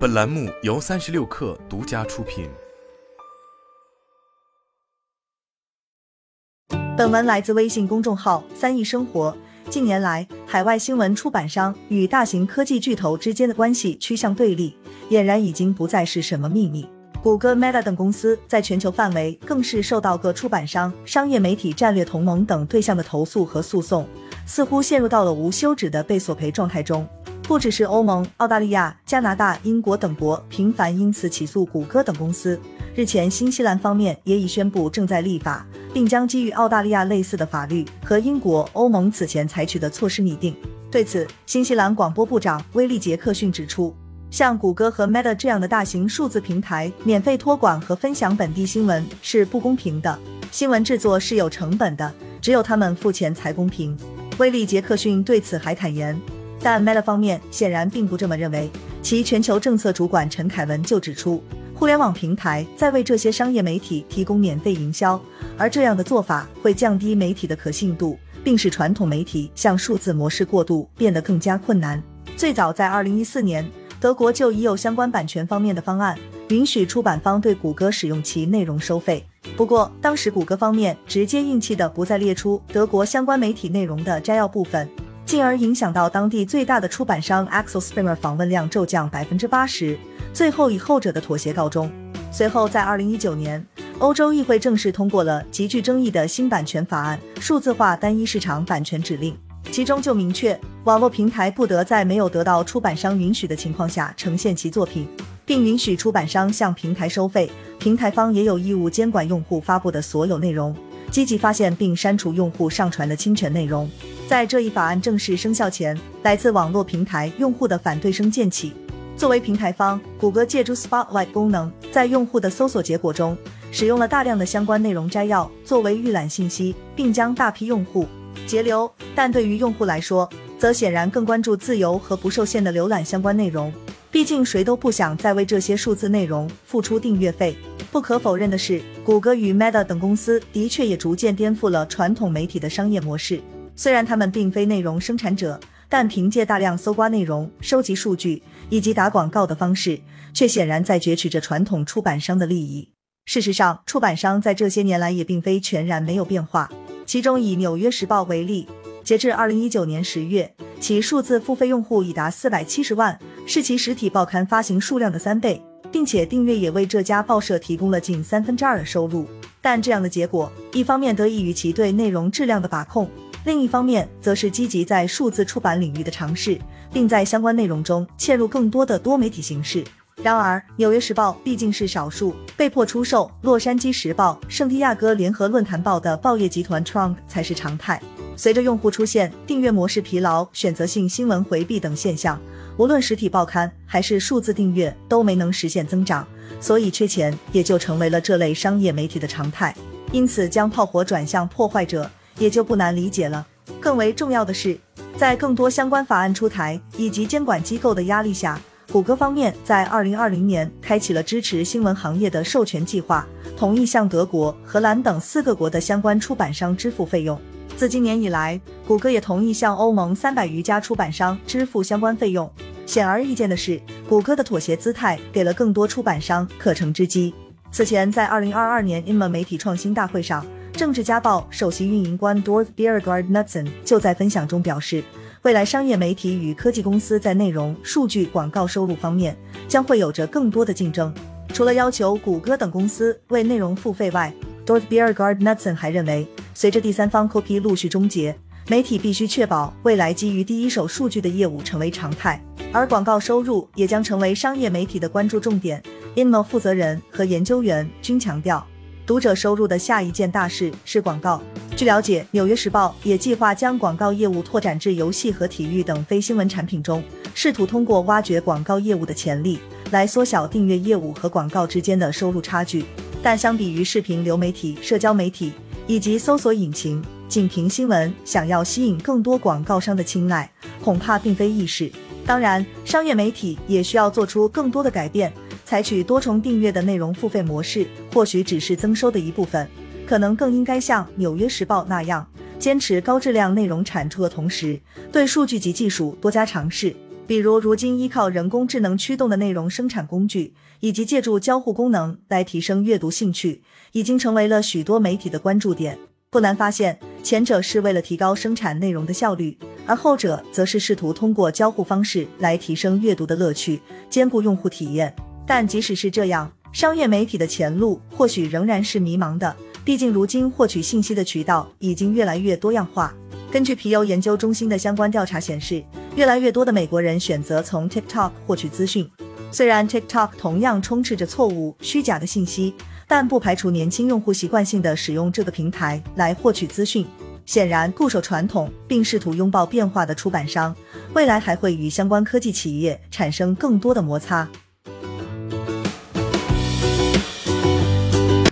本栏目由三十六氪独家出品。本文来自微信公众号“三亿生活”。近年来，海外新闻出版商与大型科技巨头之间的关系趋向对立，俨然已经不再是什么秘密。谷歌、Meta 等公司在全球范围更是受到各出版商、商业媒体、战略同盟等对象的投诉和诉讼，似乎陷入到了无休止的被索赔状态中。不只是欧盟、澳大利亚、加拿大、英国等国频繁因此起诉谷歌等公司。日前，新西兰方面也已宣布正在立法，并将基于澳大利亚类似的法律和英国、欧盟此前采取的措施拟定。对此，新西兰广播部长威利·杰克逊指出，像谷歌和 Meta 这样的大型数字平台免费托管和分享本地新闻是不公平的。新闻制作是有成本的，只有他们付钱才公平。威利·杰克逊对此还坦言，但 Meta 方面显然并不这么认为。其全球政策主管陈凯文就指出。互联网平台在为这些商业媒体提供免费营销，而这样的做法会降低媒体的可信度，并使传统媒体向数字模式过渡变得更加困难。最早在二零一四年，德国就已有相关版权方面的方案，允许出版方对谷歌使用其内容收费。不过，当时谷歌方面直接硬气的不再列出德国相关媒体内容的摘要部分，进而影响到当地最大的出版商 Axel Springer 访问量骤降百分之八十。最后以后者的妥协告终。随后，在二零一九年，欧洲议会正式通过了极具争议的新版权法案《数字化单一市场版权指令》，其中就明确，网络平台不得在没有得到出版商允许的情况下呈现其作品，并允许出版商向平台收费。平台方也有义务监管用户发布的所有内容，积极发现并删除用户上传的侵权内容。在这一法案正式生效前，来自网络平台用户的反对声渐起。作为平台方，谷歌借助 Spotlight 功能，在用户的搜索结果中使用了大量的相关内容摘要作为预览信息，并将大批用户截流。但对于用户来说，则显然更关注自由和不受限的浏览相关内容。毕竟，谁都不想再为这些数字内容付出订阅费。不可否认的是，谷歌与 Meta 等公司的确也逐渐颠覆了传统媒体的商业模式。虽然他们并非内容生产者。但凭借大量搜刮内容、收集数据以及打广告的方式，却显然在攫取着传统出版商的利益。事实上，出版商在这些年来也并非全然没有变化。其中，以《纽约时报》为例，截至二零一九年十月，其数字付费用户已达四百七十万，是其实体报刊发行数量的三倍，并且订阅也为这家报社提供了近三分之二的收入。但这样的结果，一方面得益于其对内容质量的把控。另一方面，则是积极在数字出版领域的尝试，并在相关内容中嵌入更多的多媒体形式。然而，《纽约时报》毕竟是少数被迫出售《洛杉矶时报》、圣地亚哥联合论坛报的报业集团 Trump 才是常态。随着用户出现订阅模式疲劳、选择性新闻回避等现象，无论实体报刊还是数字订阅都没能实现增长，所以缺钱也就成为了这类商业媒体的常态。因此，将炮火转向破坏者。也就不难理解了。更为重要的是，在更多相关法案出台以及监管机构的压力下，谷歌方面在二零二零年开启了支持新闻行业的授权计划，同意向德国、荷兰等四个国的相关出版商支付费用。自今年以来，谷歌也同意向欧盟三百余家出版商支付相关费用。显而易见的是，谷歌的妥协姿态给了更多出版商可乘之机。此前，在二零二二年 INMA 媒体创新大会上。政治家报首席运营官 Dorth Biergard Knudsen 就在分享中表示，未来商业媒体与科技公司在内容、数据、广告收入方面将会有着更多的竞争。除了要求谷歌等公司为内容付费外，Dorth Biergard Knudsen 还认为，随着第三方 copy 陆续终结，媒体必须确保未来基于第一手数据的业务成为常态，而广告收入也将成为商业媒体的关注重点。InMo 负责人和研究员均强调。读者收入的下一件大事是广告。据了解，《纽约时报》也计划将广告业务拓展至游戏和体育等非新闻产品中，试图通过挖掘广告业务的潜力，来缩小订阅业务和广告之间的收入差距。但相比于视频流媒体、社交媒体以及搜索引擎，仅凭新闻想要吸引更多广告商的青睐，恐怕并非易事。当然，商业媒体也需要做出更多的改变。采取多重订阅的内容付费模式，或许只是增收的一部分，可能更应该像《纽约时报》那样，坚持高质量内容产出的同时，对数据及技术多加尝试。比如，如今依靠人工智能驱动的内容生产工具，以及借助交互功能来提升阅读兴趣，已经成为了许多媒体的关注点。不难发现，前者是为了提高生产内容的效率，而后者则是试图通过交互方式来提升阅读的乐趣，兼顾用户体验。但即使是这样，商业媒体的前路或许仍然是迷茫的。毕竟，如今获取信息的渠道已经越来越多样化。根据皮尤研究中心的相关调查显示，越来越多的美国人选择从 TikTok 获取资讯。虽然 TikTok 同样充斥着错误、虚假的信息，但不排除年轻用户习惯性的使用这个平台来获取资讯。显然，固守传统并试图拥抱变化的出版商，未来还会与相关科技企业产生更多的摩擦。